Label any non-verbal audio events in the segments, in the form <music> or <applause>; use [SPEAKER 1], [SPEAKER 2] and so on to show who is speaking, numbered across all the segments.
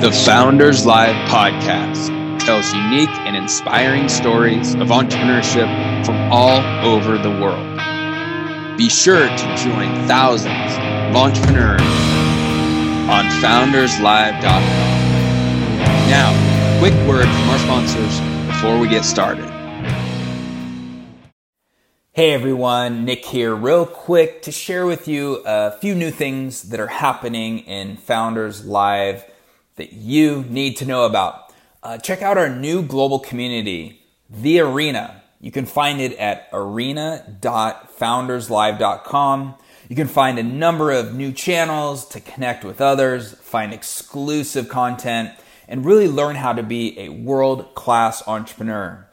[SPEAKER 1] The Founders Live podcast tells unique and inspiring stories of entrepreneurship from all over the world. Be sure to join thousands of entrepreneurs on founderslive.com. Now, quick word from our sponsors before we get started.
[SPEAKER 2] Hey everyone, Nick here, real quick to share with you a few new things that are happening in Founders Live that you need to know about. Uh, check out our new global community, The Arena. You can find it at arena.founderslive.com. You can find a number of new channels to connect with others, find exclusive content, and really learn how to be a world class entrepreneur.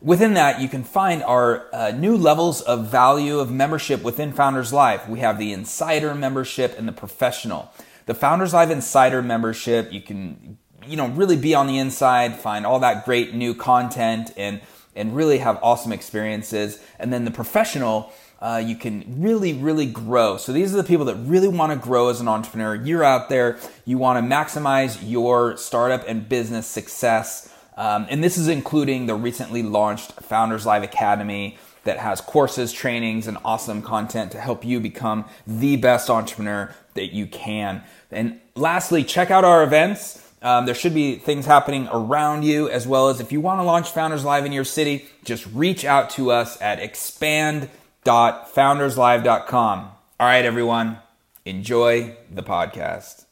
[SPEAKER 2] Within that, you can find our uh, new levels of value of membership within Founders Live. We have the insider membership and the professional. The Founders Live Insider membership, you can, you know, really be on the inside, find all that great new content and, and really have awesome experiences. And then the professional, uh, you can really, really grow. So these are the people that really want to grow as an entrepreneur. You're out there, you want to maximize your startup and business success. Um, and this is including the recently launched Founders Live Academy that has courses, trainings, and awesome content to help you become the best entrepreneur that you can. And lastly, check out our events. Um, there should be things happening around you, as well as if you want to launch Founders Live in your city, just reach out to us at expand.founderslive.com. All right, everyone, enjoy the podcast.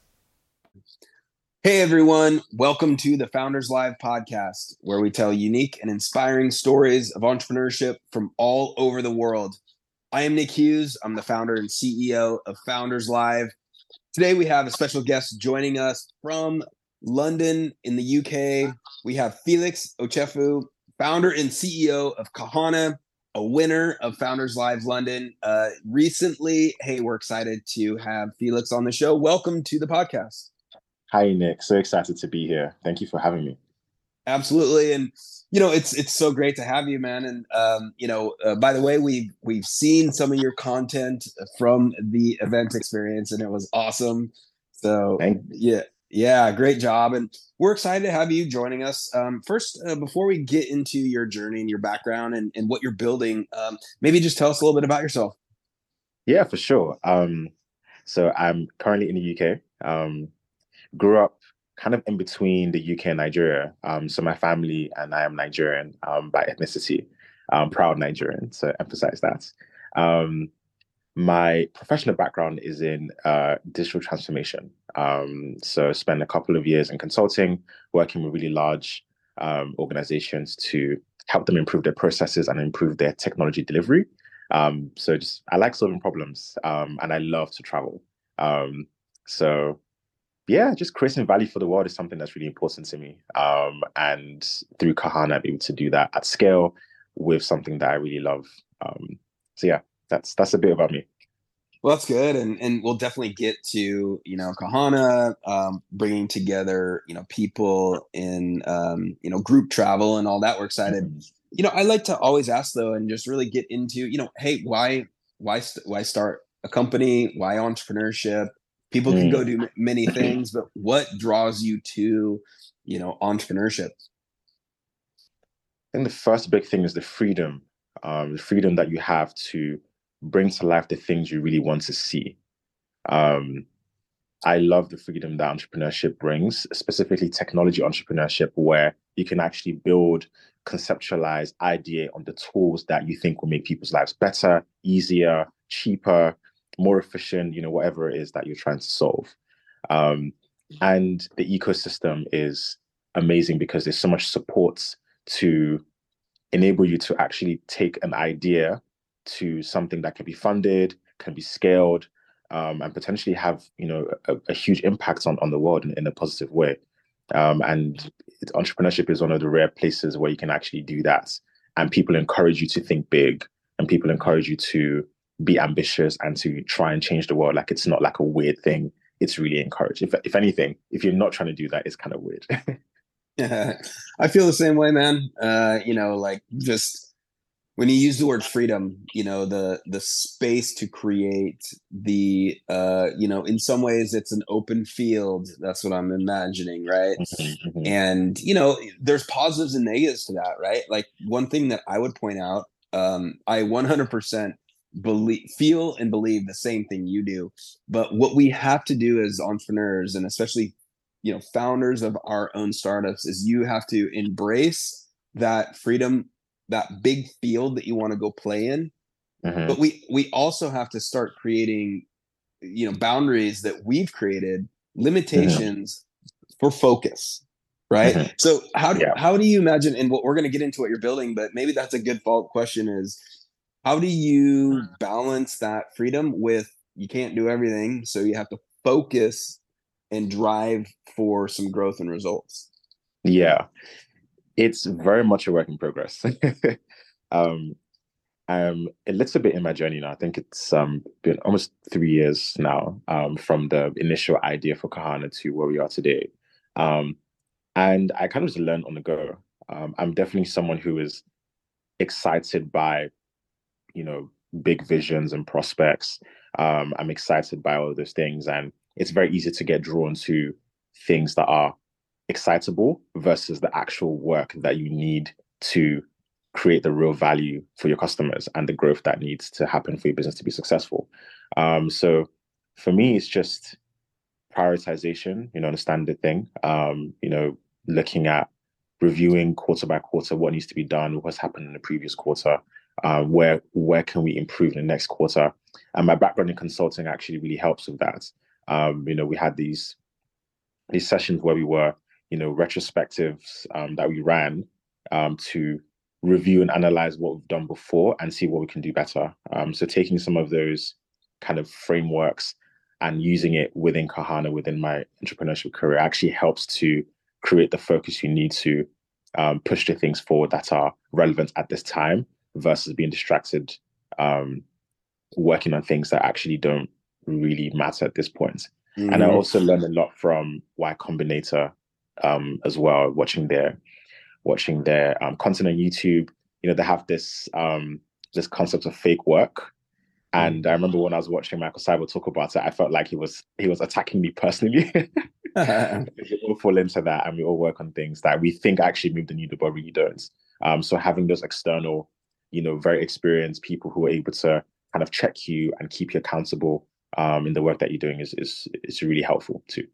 [SPEAKER 1] Hey everyone, welcome to the Founders Live podcast, where we tell unique and inspiring stories of entrepreneurship from all over the world. I am Nick Hughes. I'm the founder and CEO of Founders Live. Today we have a special guest joining us from London in the UK. We have Felix Ochefu, founder and CEO of Kahana, a winner of Founders Live London. Uh, recently, hey, we're excited to have Felix on the show. Welcome to the podcast.
[SPEAKER 3] Hi, Nick. So excited to be here. Thank you for having me.
[SPEAKER 1] Absolutely, and you know it's it's so great to have you, man. And um, you know, uh, by the way, we've we've seen some of your content from the event experience, and it was awesome. So yeah, yeah, great job, and we're excited to have you joining us. Um, first, uh, before we get into your journey and your background and, and what you're building, um, maybe just tell us a little bit about yourself.
[SPEAKER 3] Yeah, for sure. Um, so I'm currently in the UK. Um, grew up kind of in between the UK and Nigeria. Um, so my family and I am Nigerian um, by ethnicity, um, proud Nigerian, to emphasize that. Um, my professional background is in uh, digital transformation. Um, so spent a couple of years in consulting, working with really large um, organizations to help them improve their processes and improve their technology delivery. so just I like solving problems and I love to travel. so yeah, just creating value for the world is something that's really important to me. Um, and through Kahana, I'm able to do that at scale with something that I really love. Um, so yeah, that's that's a bit about me.
[SPEAKER 1] Well, that's good, and and we'll definitely get to you know Kahana um, bringing together you know people in um, you know group travel and all that. We're excited. Mm-hmm. You know, I like to always ask though, and just really get into you know, hey, why why why start a company? Why entrepreneurship? People can go mm. do many things but what draws you to you know entrepreneurship
[SPEAKER 3] i think the first big thing is the freedom um, the freedom that you have to bring to life the things you really want to see um, i love the freedom that entrepreneurship brings specifically technology entrepreneurship where you can actually build conceptualize idea on the tools that you think will make people's lives better easier cheaper more efficient, you know, whatever it is that you're trying to solve. Um, and the ecosystem is amazing because there's so much support to enable you to actually take an idea to something that can be funded, can be scaled, um, and potentially have you know a, a, huge impact on, on the world in, in a positive way. Um, and entrepreneurship is one of the rare places where you can actually do that, and people encourage you to think big, and people encourage you to be ambitious and to try and change the world. Like it's not like a weird thing. It's really encouraged. If if anything, if you're not trying to do that, it's kind of weird.
[SPEAKER 1] yeah, <laughs> <laughs> I feel the same way, man. Uh, you know, like just when you use the word freedom you know the the space to create the uh you know in some ways it's an open field that's what i'm imagining right mm-hmm, mm-hmm. and you know there's positives and negatives to that right like one thing that i would point out um i 100% believe feel and believe the same thing you do but what we have to do as entrepreneurs and especially you know founders of our own startups is you have to embrace that freedom that big field that you want to go play in mm-hmm. but we we also have to start creating you know boundaries that we've created limitations mm-hmm. for focus right mm-hmm. so how do yeah. how do you imagine and what we're going to get into what you're building but maybe that's a good fault question is how do you mm. balance that freedom with you can't do everything so you have to focus and drive for some growth and results
[SPEAKER 3] yeah it's very much a work in progress. <laughs> um, I'm a little bit in my journey now. I think it's um, been almost three years now um, from the initial idea for Kahana to where we are today. Um, and I kind of just learned on the go. Um, I'm definitely someone who is excited by, you know, big visions and prospects. Um, I'm excited by all those things. And it's very easy to get drawn to things that are excitable versus the actual work that you need to create the real value for your customers and the growth that needs to happen for your business to be successful. Um, so for me, it's just prioritization, you know, the standard thing. Um, you know, looking at reviewing quarter by quarter what needs to be done, what's happened in the previous quarter, uh, where where can we improve in the next quarter. And my background in consulting actually really helps with that. Um, you know, we had these these sessions where we were you know retrospectives um, that we ran um, to review and analyze what we've done before and see what we can do better. Um, so taking some of those kind of frameworks and using it within Kahana within my entrepreneurship career actually helps to create the focus you need to um, push the things forward that are relevant at this time versus being distracted um, working on things that actually don't really matter at this point. Mm-hmm. And I mm-hmm. also learned a lot from Y Combinator um, as well, watching their watching their um, content on YouTube. You know, they have this um, this concept of fake work. And I remember when I was watching Michael Seibel talk about it, I felt like he was he was attacking me personally. <laughs> <laughs> we all fall into that, and we all work on things that we think actually move the needle, but really don't. Um, so having those external, you know, very experienced people who are able to kind of check you and keep you accountable um, in the work that you're doing is is is really helpful too.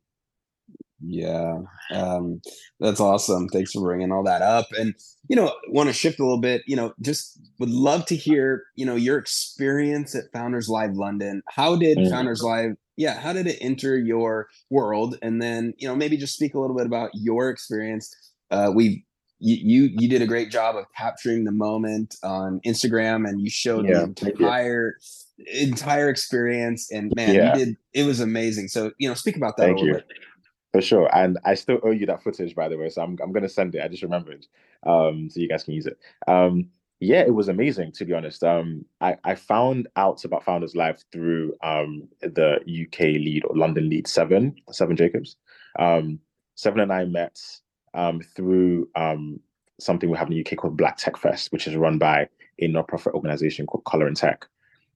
[SPEAKER 1] Yeah, um, that's awesome. Thanks for bringing all that up. And you know, want to shift a little bit. You know, just would love to hear you know your experience at Founders Live London. How did mm-hmm. Founders Live? Yeah, how did it enter your world? And then you know, maybe just speak a little bit about your experience. Uh, we you, you you did a great job of capturing the moment on Instagram, and you showed yeah, the entire entire experience. And man, yeah. you did it was amazing. So you know, speak about that
[SPEAKER 3] Thank
[SPEAKER 1] a little you.
[SPEAKER 3] bit. For sure. And I still owe you that footage, by the way. So I'm, I'm going to send it. I just remembered. Um, so you guys can use it. Um, yeah, it was amazing, to be honest. Um, I, I found out about Founders Live through um, the UK lead or London lead, Seven, Seven Jacobs. Um, Seven and I met um, through um, something we have in the UK called Black Tech Fest, which is run by a non-profit organization called Colorintech.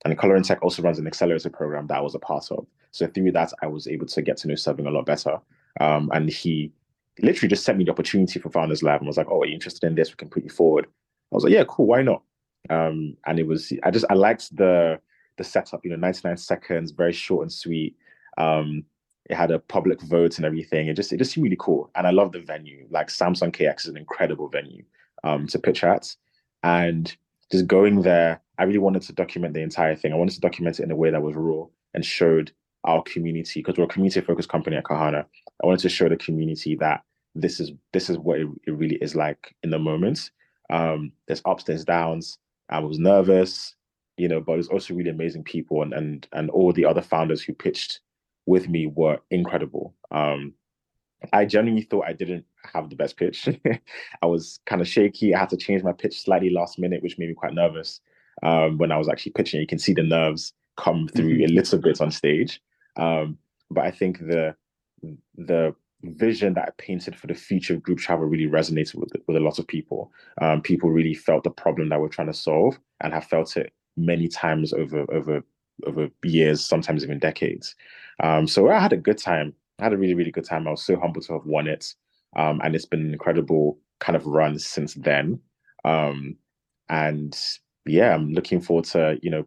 [SPEAKER 3] And Colorintech also runs an accelerator program that I was a part of. So through that, I was able to get to know Seven a lot better. Um, and he literally just sent me the opportunity for Founders Live and was like, "Oh, are you interested in this? We can put you forward." I was like, "Yeah, cool. Why not?" Um, and it was I just I liked the the setup. You know, 99 seconds, very short and sweet. Um, it had a public vote and everything. It just it just seemed really cool, and I love the venue. Like Samsung KX is an incredible venue um, to pitch at, and just going there, I really wanted to document the entire thing. I wanted to document it in a way that was raw and showed our community because we're a community focused company at Kahana. I wanted to show the community that this is this is what it, it really is like in the moment. Um, there's ups, there's downs. I was nervous, you know, but it's also really amazing people and and and all the other founders who pitched with me were incredible. Um, I genuinely thought I didn't have the best pitch. <laughs> I was kind of shaky. I had to change my pitch slightly last minute, which made me quite nervous. Um, when I was actually pitching, you can see the nerves come through mm-hmm. a little bit on stage. Um, but I think the the vision that I painted for the future of group travel really resonated with with a lot of people. Um, people really felt the problem that we're trying to solve and have felt it many times over over over years, sometimes even decades. Um, so I had a good time. I had a really really good time. I was so humbled to have won it, um, and it's been an incredible kind of run since then. Um, and yeah, I'm looking forward to you know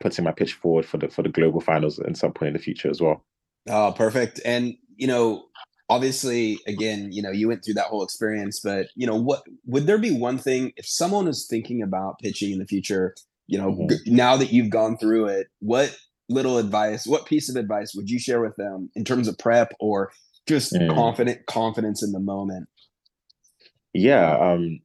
[SPEAKER 3] putting my pitch forward for the for the global finals at some point in the future as well.
[SPEAKER 1] Oh, perfect. And you know, obviously again you know you went through that whole experience but you know what would there be one thing if someone is thinking about pitching in the future you know mm-hmm. now that you've gone through it what little advice what piece of advice would you share with them in terms of prep or just mm. confident confidence in the moment
[SPEAKER 3] yeah um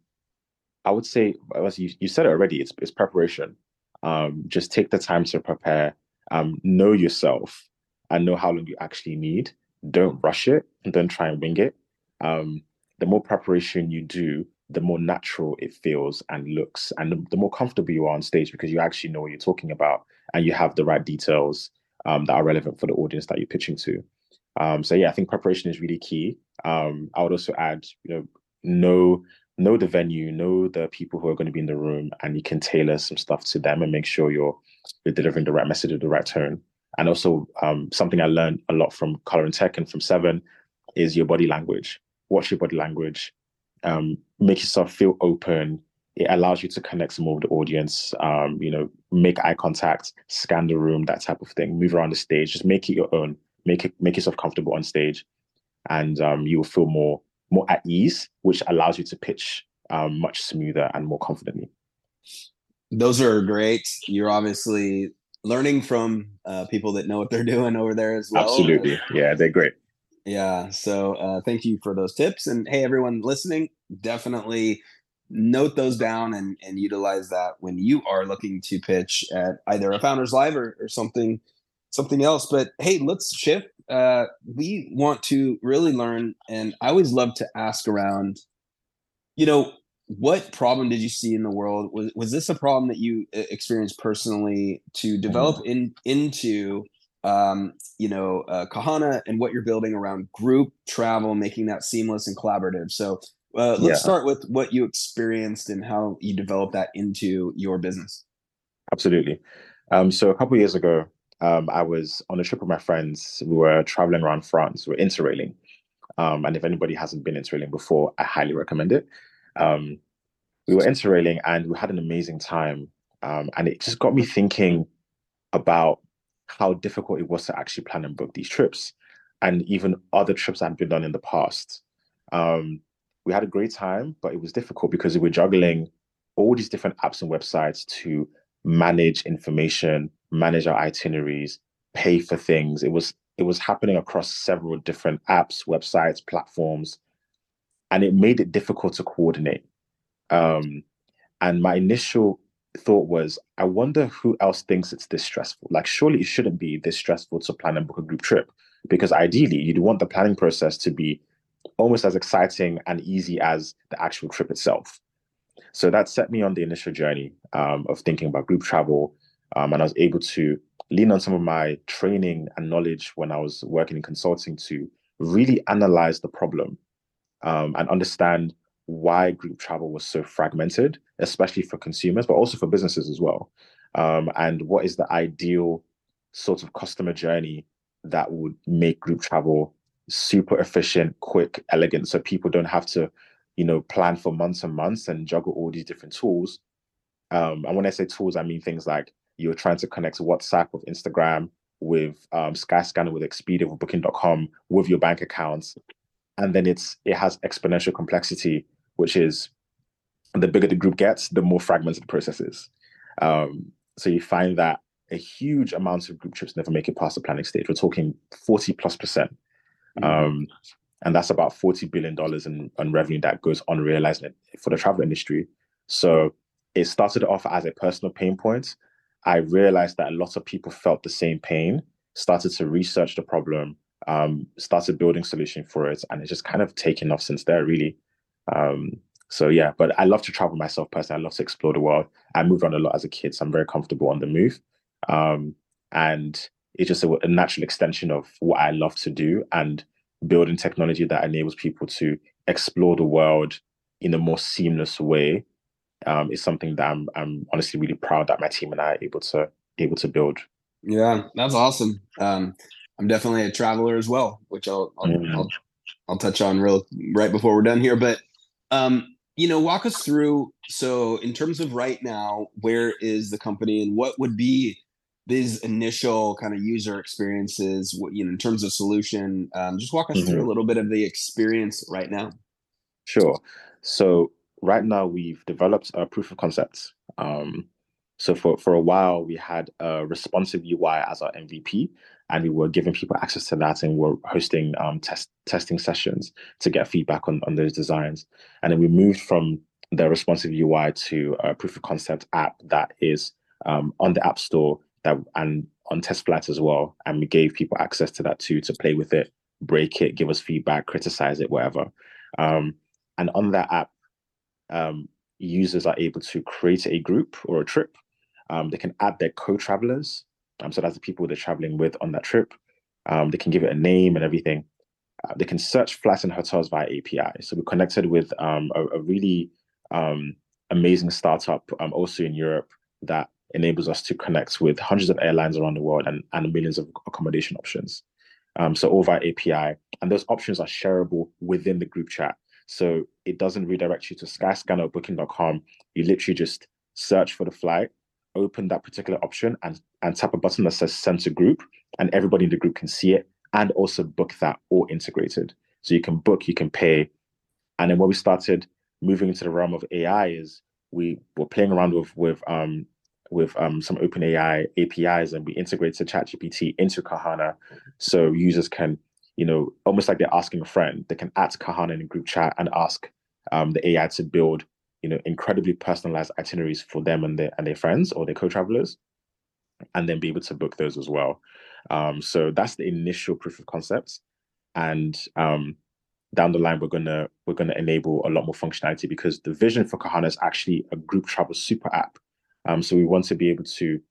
[SPEAKER 3] i would say as you, you said it already it's, it's preparation um just take the time to prepare um know yourself and know how long you actually need don't rush it and don't try and wing it. Um, the more preparation you do, the more natural it feels and looks, and the, more comfortable you are on stage because you actually know what you're talking about and you have the right details um, that are relevant for the audience that you're pitching to. Um, so yeah, I think preparation is really key. Um, I would also add, you know, know know the venue, know the people who are going to be in the room, and you can tailor some stuff to them and make sure you're you're delivering the right message at the right tone. And also, um, something I learned a lot from Colorintech and from Seven is your body language. Watch your body language. Um, make yourself feel open. It allows you to connect more with the audience. Um, you know, make eye contact, scan the room, that type of thing. Move around the stage. Just make it your own. Make it make yourself comfortable on stage, and um, you will feel more more at ease, which allows you to pitch um, much smoother and more confidently.
[SPEAKER 1] Those are great. You're obviously learning from uh, people that know what they're <laughs> doing over there as well.
[SPEAKER 3] Absolutely. Yeah, they're great.
[SPEAKER 1] Yeah. So uh, thank you for those tips. And hey, everyone listening, definitely note those down and, and utilize that when you are looking to pitch at either a founders live or, or something something else but hey let's shift uh, we want to really learn and i always love to ask around you know what problem did you see in the world? Was was this a problem that you uh, experienced personally to develop mm-hmm. in into um, you know uh, Kahana and what you're building around group travel, making that seamless and collaborative? So uh, let's yeah. start with what you experienced and how you developed that into your business.
[SPEAKER 3] Absolutely. Um, so a couple years ago, um, I was on a trip with my friends. We were traveling around France. We we're interrailing. Um, and if anybody hasn't been interrailing before, I highly recommend it. Um, we were interrailing and we had an amazing time. Um, and it just got me thinking about how difficult it was to actually plan and book these trips and even other trips that had been done in the past. Um, we had a great time, but it was difficult because we were juggling all these different apps and websites to manage information, manage our itineraries, pay for things. It was it was happening across several different apps, websites, platforms, and it made it difficult to coordinate. Um, and my initial thought was, I wonder who else thinks it's this stressful. Like, surely it shouldn't be this stressful to plan and book a group trip, because ideally, you'd want the planning process to be almost as exciting and easy as the actual trip itself. So that set me on the initial journey um, of thinking about group travel, um, and I was able to lean on some of my training and knowledge when I was working in consulting to really analyze the problem um, and understand why group travel was so fragmented, especially for consumers, but also for businesses as well. Um, and what is the ideal sort of customer journey that would make group travel super efficient, quick, elegant, so people don't have to, you know, plan for months and months and juggle all these different tools. Um, and when I say tools, I mean things like you're trying to connect WhatsApp with Instagram, with um, Skyscanner, with Expedia, with Booking.com, with your bank accounts, and then it's it has exponential complexity which is the bigger the group gets, the more fragmented the process is. Um, so you find that a huge amount of group trips never make it past the planning stage. We're talking 40 plus percent. Mm-hmm. Um, and that's about $40 billion in, in revenue that goes unrealized for the travel industry. So it started off as a personal pain point. I realized that a lot of people felt the same pain, started to research the problem, um, started building solution for it, and it's just kind of taken off since there, really. Um, so yeah, but I love to travel myself personally. I love to explore the world. I moved around a lot as a kid, so I'm very comfortable on the move. Um, and it's just a, a, natural extension of what I love to do. And building technology that enables people to explore the world in a more seamless way um, is something that I'm I'm honestly really proud that my team and I are able to able to build.
[SPEAKER 1] Yeah, that's awesome. Um, I'm definitely a traveler as well, which I'll I'll, mm-hmm. I'll, I'll touch on real right before we're done here. But um, you know, walk us through. So, in terms of right now, where is the company, and what would be these initial kind of user experiences? What you know, in terms of solution, um, just walk us mm-hmm. through a little bit of the experience right now.
[SPEAKER 3] Sure. So right now we've developed a proof of concept. Um, so for, for a while we had a responsive UI as our MVP, and we were giving people access to that, and we're hosting um, test testing sessions to get feedback on on those designs. And then we moved from the responsive UI to a proof of concept app that is um, on the App Store that and on TestFlight as well. And we gave people access to that too to play with it, break it, give us feedback, criticize it, whatever. Um, and on that app, um, users are able to create a group or a trip. Um, they can add their co-travelers. Um, so that's the people they're traveling with on that trip. Um, they can give it a name and everything. Uh, they can search flights and hotels via API. So we connected with um, a, a, really um, amazing startup also in Europe that enables us to connect with hundreds of airlines around the world and, and millions of accommodation options. Um, so all via API, and those options are shareable within the group chat. So it doesn't redirect you to Skyscanner or Booking.com. You literally just search for the flight, open that particular option, and and tap a button that says Send to Group, and everybody in the group can see it and also book that all integrated. So you can book, you can pay, and then when we started moving into the realm of AI is we were playing around with with um with um, some OpenAI APIs and we integrated ChatGPT into Kahana so users can you know, almost like they're asking a friend. They can add Kahana in a group chat and ask um, the AI to build, you know, incredibly personalized itineraries for them and their and their friends or their co-travelers, and then be able to book those as well. Um, so that's the initial proof of concept, and um, down the line we're gonna we're gonna enable a lot more functionality because the vision for Kahana is actually a group travel super app. Um, so we want to be able to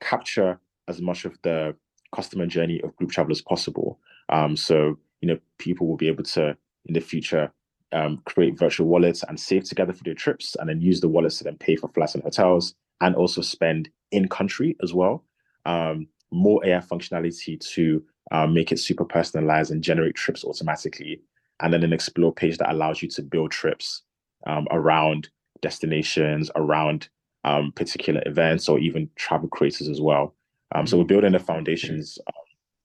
[SPEAKER 3] capture as much of the customer journey of group travel as possible um, so you know, people will be able to in the future um, create virtual wallets and save together for their trips, and then use the wallets to then pay for flights and hotels, and also spend in country as well. Um, more AI functionality to uh, make it super personalized and generate trips automatically, and then an explore page that allows you to build trips um, around destinations, around um, particular events, or even travel creators as well. Um, so we're building the foundations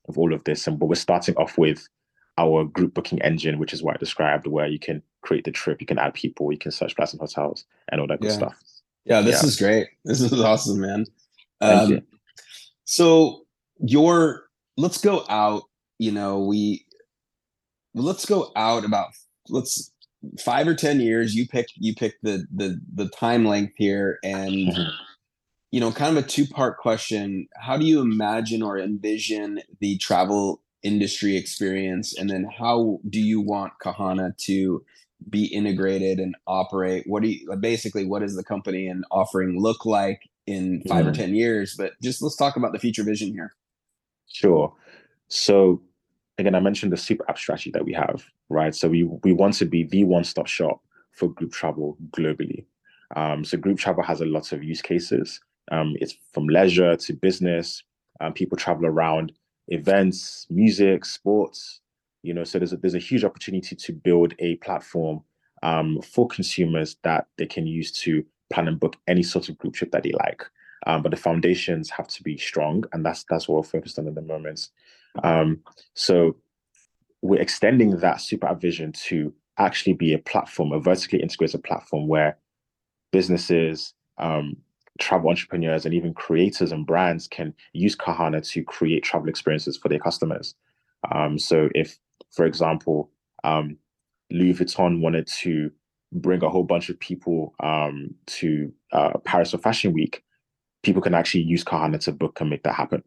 [SPEAKER 3] of all of this. And but we're starting off with our group booking engine, which is what I described, where you can create the trip, you can add people, you can search flights and hotels, and all that good
[SPEAKER 1] yeah.
[SPEAKER 3] stuff.
[SPEAKER 1] Yeah, this yeah. is great. This is awesome, man. Um, you. So your let's go out. You know, we let's go out about let's five or ten years. You pick you pick the the the time length here, and mm-hmm you know, kind of a two part question. How do you imagine or envision the travel industry experience? And then how do you want Kahana to be integrated and operate? What do you basically what does the company and offering look like in 5 mm. or 10 years? But just let's talk about the future vision here.
[SPEAKER 3] Sure. So again, I mentioned the super app strategy that we have, right? So we we want to be the one-stop shop for group travel globally. Um, so group travel has a lot of use cases. Um, it's from leisure to business. Um, people travel around events, music, sports. You know, so there's a, there's a huge opportunity to build a platform um, for consumers that they can use to plan and book any sort of group trip that they like. Um, but the foundations have to be strong, and that's that's what we're focused on at the moment. Um, so we're extending that super vision to actually be a platform, a vertically integrated platform where businesses, um, travel entrepreneurs and even creators and brands can use Kahana to create travel experiences for their customers. Um, so if, for example, um, Louis Vuitton wanted to bring a whole bunch of people um, to uh, Paris for Fashion Week, people can actually use Kahana to book and make that happen.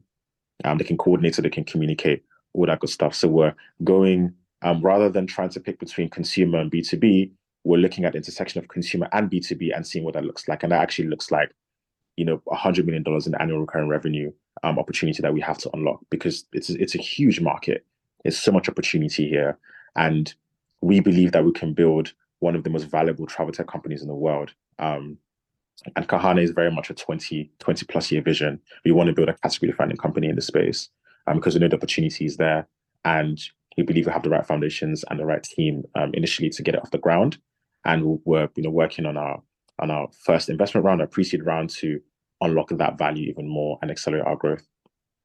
[SPEAKER 3] Um, they can coordinate it, they can communicate, all that good stuff. So we're going um, rather than trying to pick between consumer and B2B, we're looking at the intersection of consumer and B2B and seeing what that looks like. And that actually looks like you know, $100 million in annual recurring revenue um, opportunity that we have to unlock because it's, it's a huge market. There's so much opportunity here. And we believe that we can build one of the most valuable travel tech companies in the world. Um, and Kahana is very much a 20, 20 plus year vision. We want to build a category defining company in the space um, because we know the opportunity is there. And we believe we have the right foundations and the right team um, initially to get it off the ground. And we're you know working on our on our first investment round, our pre-seed round to unlock that value even more and accelerate our growth.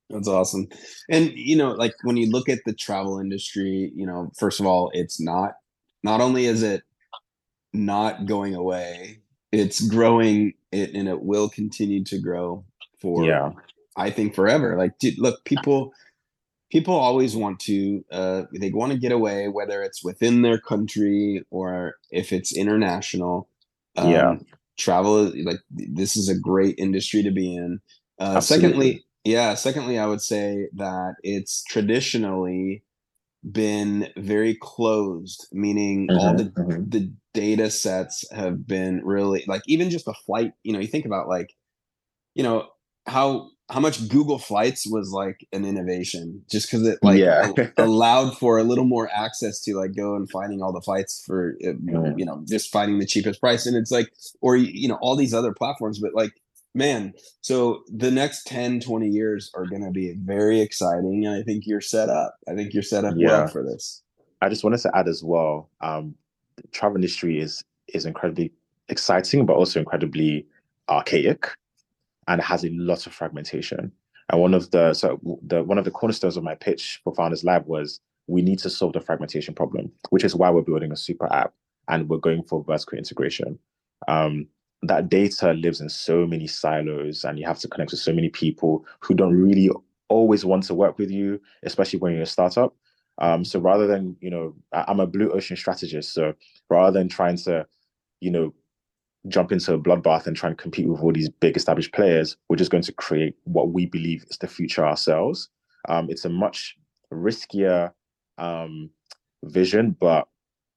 [SPEAKER 1] That's awesome. And you know, like when you look at the travel industry, you know, first of all, it's not not only is it not going away, it's growing it and it will continue to grow for
[SPEAKER 3] yeah.
[SPEAKER 1] I think forever. Like dude, look, people people always want to uh they want to get away whether it's within their country or if it's international.
[SPEAKER 3] Um, yeah.
[SPEAKER 1] Travel like this is a great industry to be in. Uh, secondly, yeah. Secondly, I would say that it's traditionally been very closed, meaning mm-hmm, all the mm-hmm. the data sets have been really like even just a flight. You know, you think about like, you know, how how much Google Flights was like an innovation, just because it like
[SPEAKER 3] yeah. <laughs>
[SPEAKER 1] allowed for a little more access to like go and finding all the flights for mm-hmm. you know just finding the cheapest price, and it's like or you know all these other platforms, but like man so the next 10 20 years are going to be very exciting and i think you're set up i think you're set up yeah. well for this
[SPEAKER 3] i just wanted to add as well um the travel industry is is incredibly exciting but also incredibly archaic and has a lot of fragmentation and one of the so the one of the cornerstones of my pitch for founders live was we need to solve the fragmentation problem which is why we're building a super app and we're going for vertical integration um, that data lives in so many silos and you have to connect with so many people who don't really always want to work with you, especially when you're a startup. Um, so rather than, you know, I'm a blue ocean strategist. So rather than trying to, you know, jump into a bloodbath and try and compete with all these big established players, we're just going to create what we believe is the future ourselves. Um, it's a much riskier um, vision, but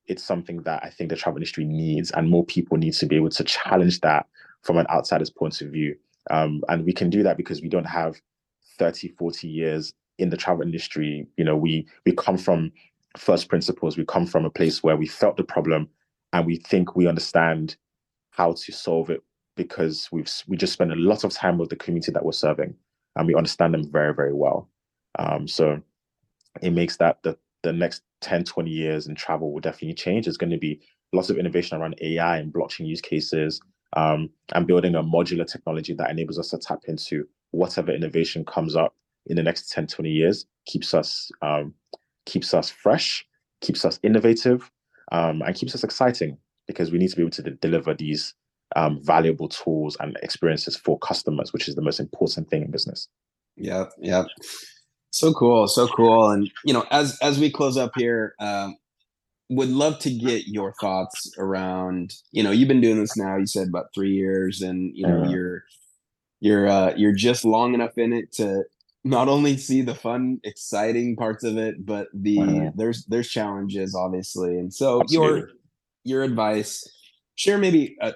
[SPEAKER 3] it's something that I think the travel industry needs, and more people need to be able to challenge that from an outsider's point of view. Um, and we can do that because we don't have 30, 40 years in the travel industry. You know, we we come from first principles. We come from a place where we felt the problem, and we think we understand how to solve it because we've we just spent a lot of time with the community that we're serving, and we understand them very, very well. Um, so it makes that the the next 10, 20 years in travel will definitely change. There's going to be lots of innovation around AI and blockchain use cases um, and building a modular technology that enables us to tap into whatever innovation comes up in the next 10, 20 years, keeps us um, keeps us fresh, keeps us innovative, um, and keeps us exciting because we need to be able to de- deliver these um, valuable tools and experiences for customers, which is the most important thing in business.
[SPEAKER 1] Yeah, yeah. So cool, so cool. And you know, as as we close up here, um, would love to get your thoughts around. You know, you've been doing this now. You said about three years, and you know, you're you're uh, you're just long enough in it to not only see the fun, exciting parts of it, but the there's there's challenges obviously. And so Absolutely. your your advice, share maybe. Uh,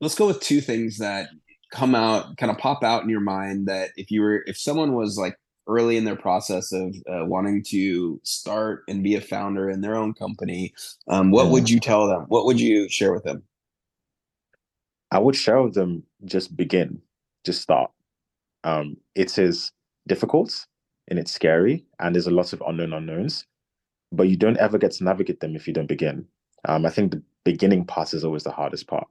[SPEAKER 1] let's go with two things that come out, kind of pop out in your mind that if you were if someone was like early in their process of uh, wanting to start and be a founder in their own company, um, what would you tell them? What would you share with them?
[SPEAKER 3] I would share with them just begin, just start. Um, it is difficult and it's scary, and there's a lot of unknown unknowns, but you don't ever get to navigate them if you don't begin. Um, I think the beginning part is always the hardest part.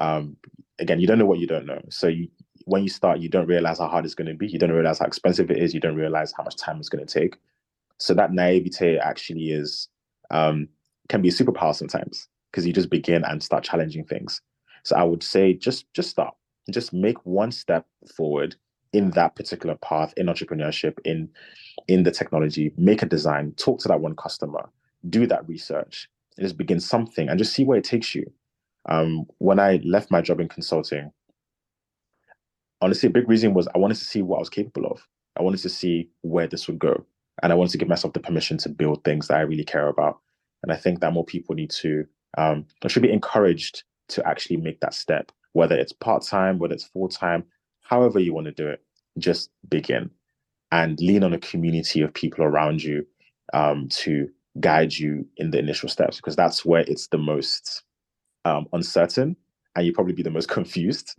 [SPEAKER 3] Um, again, you don't know what you don't know, so you when you start, you don't realize how hard it's going to be. You don't realize how expensive it is. You don't realize how much time it's going to take. So that naivete actually is um, can be a superpower sometimes because you just begin and start challenging things. So I would say just just start, just make one step forward in that particular path in entrepreneurship in in the technology. Make a design, talk to that one customer, do that research, and just begin something and just see where it takes you. Um, when I left my job in consulting, honestly, a big reason was I wanted to see what I was capable of. I wanted to see where this would go. And I wanted to give myself the permission to build things that I really care about. And I think that more people need to, um, should be encouraged to actually make that step, whether it's part time, whether it's full time, however you want to do it, just begin and lean on a community of people around you um, to guide you in the initial steps because that's where it's the most um, uncertain and you probably be the most <laughs> confused.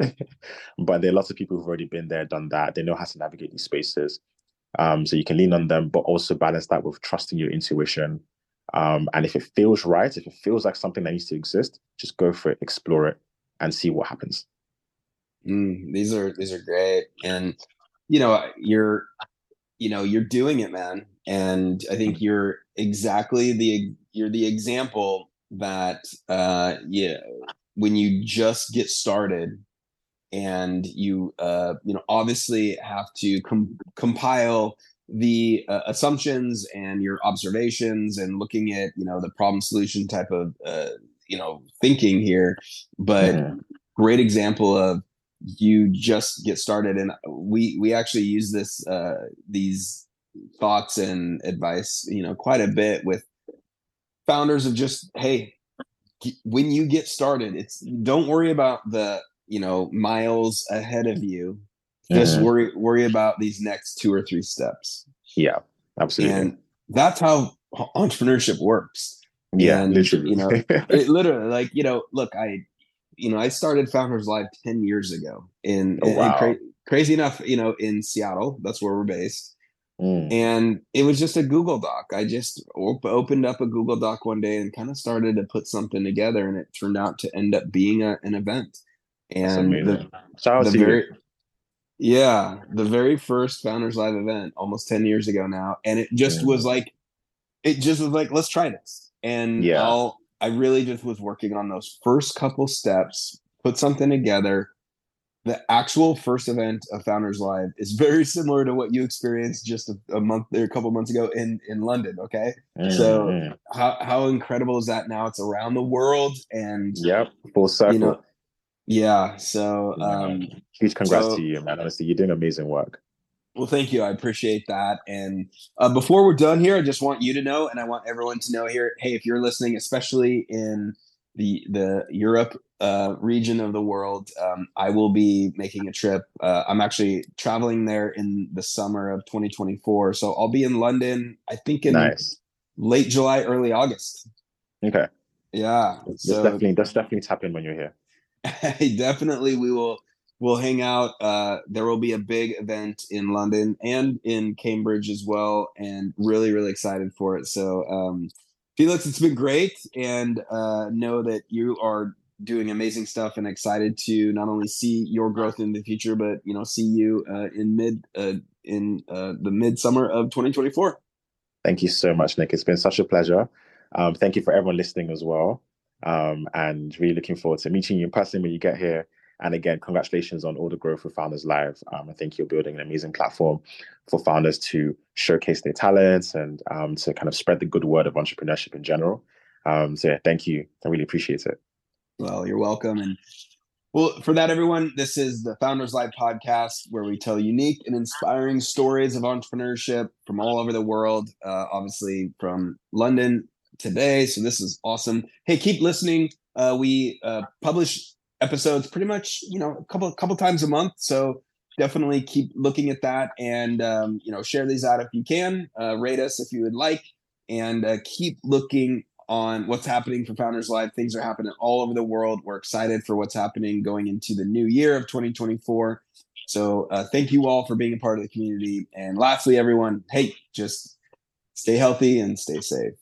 [SPEAKER 3] but there are lots of people who've already been there, done that. They know how to navigate these spaces. Um, so you can lean on them, but also balance that with trusting your intuition. Um, and if it feels right, if it feels like something that needs to exist, just go for it, explore it, and see what happens.
[SPEAKER 1] Mm, these are these are great, and you know you're you know you're doing it, man. And I think you're exactly the you're the example that uh, yeah when you just get started and you uh, you know obviously have to com- compile the uh, assumptions and your observations and looking at you know the problem solution type of uh, you know thinking here but mm-hmm. great example of you just get started and we we actually use this uh these thoughts and advice you know quite a bit with founders of just hey when you get started it's don't worry about the you know miles ahead of you. Just mm-hmm. worry worry about these next two or three steps.
[SPEAKER 3] Yeah absolutely.
[SPEAKER 1] And that's how entrepreneurship works.
[SPEAKER 3] Yeah
[SPEAKER 1] and,
[SPEAKER 3] literally.
[SPEAKER 1] you know <laughs> it literally like you know look i you know i started founders live 10 years ago in,
[SPEAKER 3] oh, wow.
[SPEAKER 1] cra- crazy enough you know in seattle that's where we're based
[SPEAKER 3] Mm.
[SPEAKER 1] And it was just a Google Doc. I just op- opened up a Google Doc one day and kind of started to put something together, and it turned out to end up being a, an event. And the,
[SPEAKER 3] the very,
[SPEAKER 1] yeah, the very first Founders Live event, almost ten years ago now, and it just was like, it just was like, let's try this. And
[SPEAKER 3] yeah,
[SPEAKER 1] I'll, I really just was working on those first couple steps, put something together, the actual first event of Founders Live is very similar to what you experienced just a, a month or a couple months ago in in London. Okay, mm-hmm. so how how incredible is that? Now it's around the world, and
[SPEAKER 3] yep, full circle. You know,
[SPEAKER 1] yeah. So um,
[SPEAKER 3] huge congrats so, to you, man. Honestly, you're doing amazing work.
[SPEAKER 1] Well, thank you. I appreciate that. And uh, before we're done here, I just want you to know, and I want everyone to know here. Hey, if you're listening, especially in the the Europe uh, region of the world. Um, I will be making a trip. Uh, I'm actually traveling there in the summer of 2024, so I'll be in London. I think in
[SPEAKER 3] nice.
[SPEAKER 1] late July, early August.
[SPEAKER 3] Okay.
[SPEAKER 1] Yeah.
[SPEAKER 3] That's so, definitely that's definitely tap in when you're here. <laughs>
[SPEAKER 1] definitely, we will we'll hang out. Uh, there will be a big event in London and in Cambridge as well, and really really excited for it. So. Um, Felix, it's been great, and uh, know that you are doing amazing stuff, and excited to not only see your growth in the future, but you know, see you uh, in mid uh, in uh, the midsummer of 2024.
[SPEAKER 3] Thank you so much, Nick. It's been such a pleasure. Um, thank you for everyone listening as well, um, and really looking forward to meeting you in person when you get here. And again, congratulations on all the growth for Founders Live. Um, I think you're building an amazing platform for founders to showcase their talents and um, to kind of spread the good word of entrepreneurship in general. Um, so yeah, thank you. I really appreciate it.
[SPEAKER 1] Well, you're welcome. And well, for that, everyone, this is the Founders Live podcast where we tell unique and inspiring stories of entrepreneurship from all over the world. Uh, obviously, from London today. So this is awesome. Hey, keep listening. Uh, we uh, publish episodes pretty much you know a couple couple times a month. So definitely keep looking at that and um, you know share these out if you can uh, rate us if you would like and uh, keep looking on what's happening for founders live. Things are happening all over the world. We're excited for what's happening going into the new year of 2024 so uh, thank you all for being a part of the community. And lastly everyone hey just stay healthy and stay safe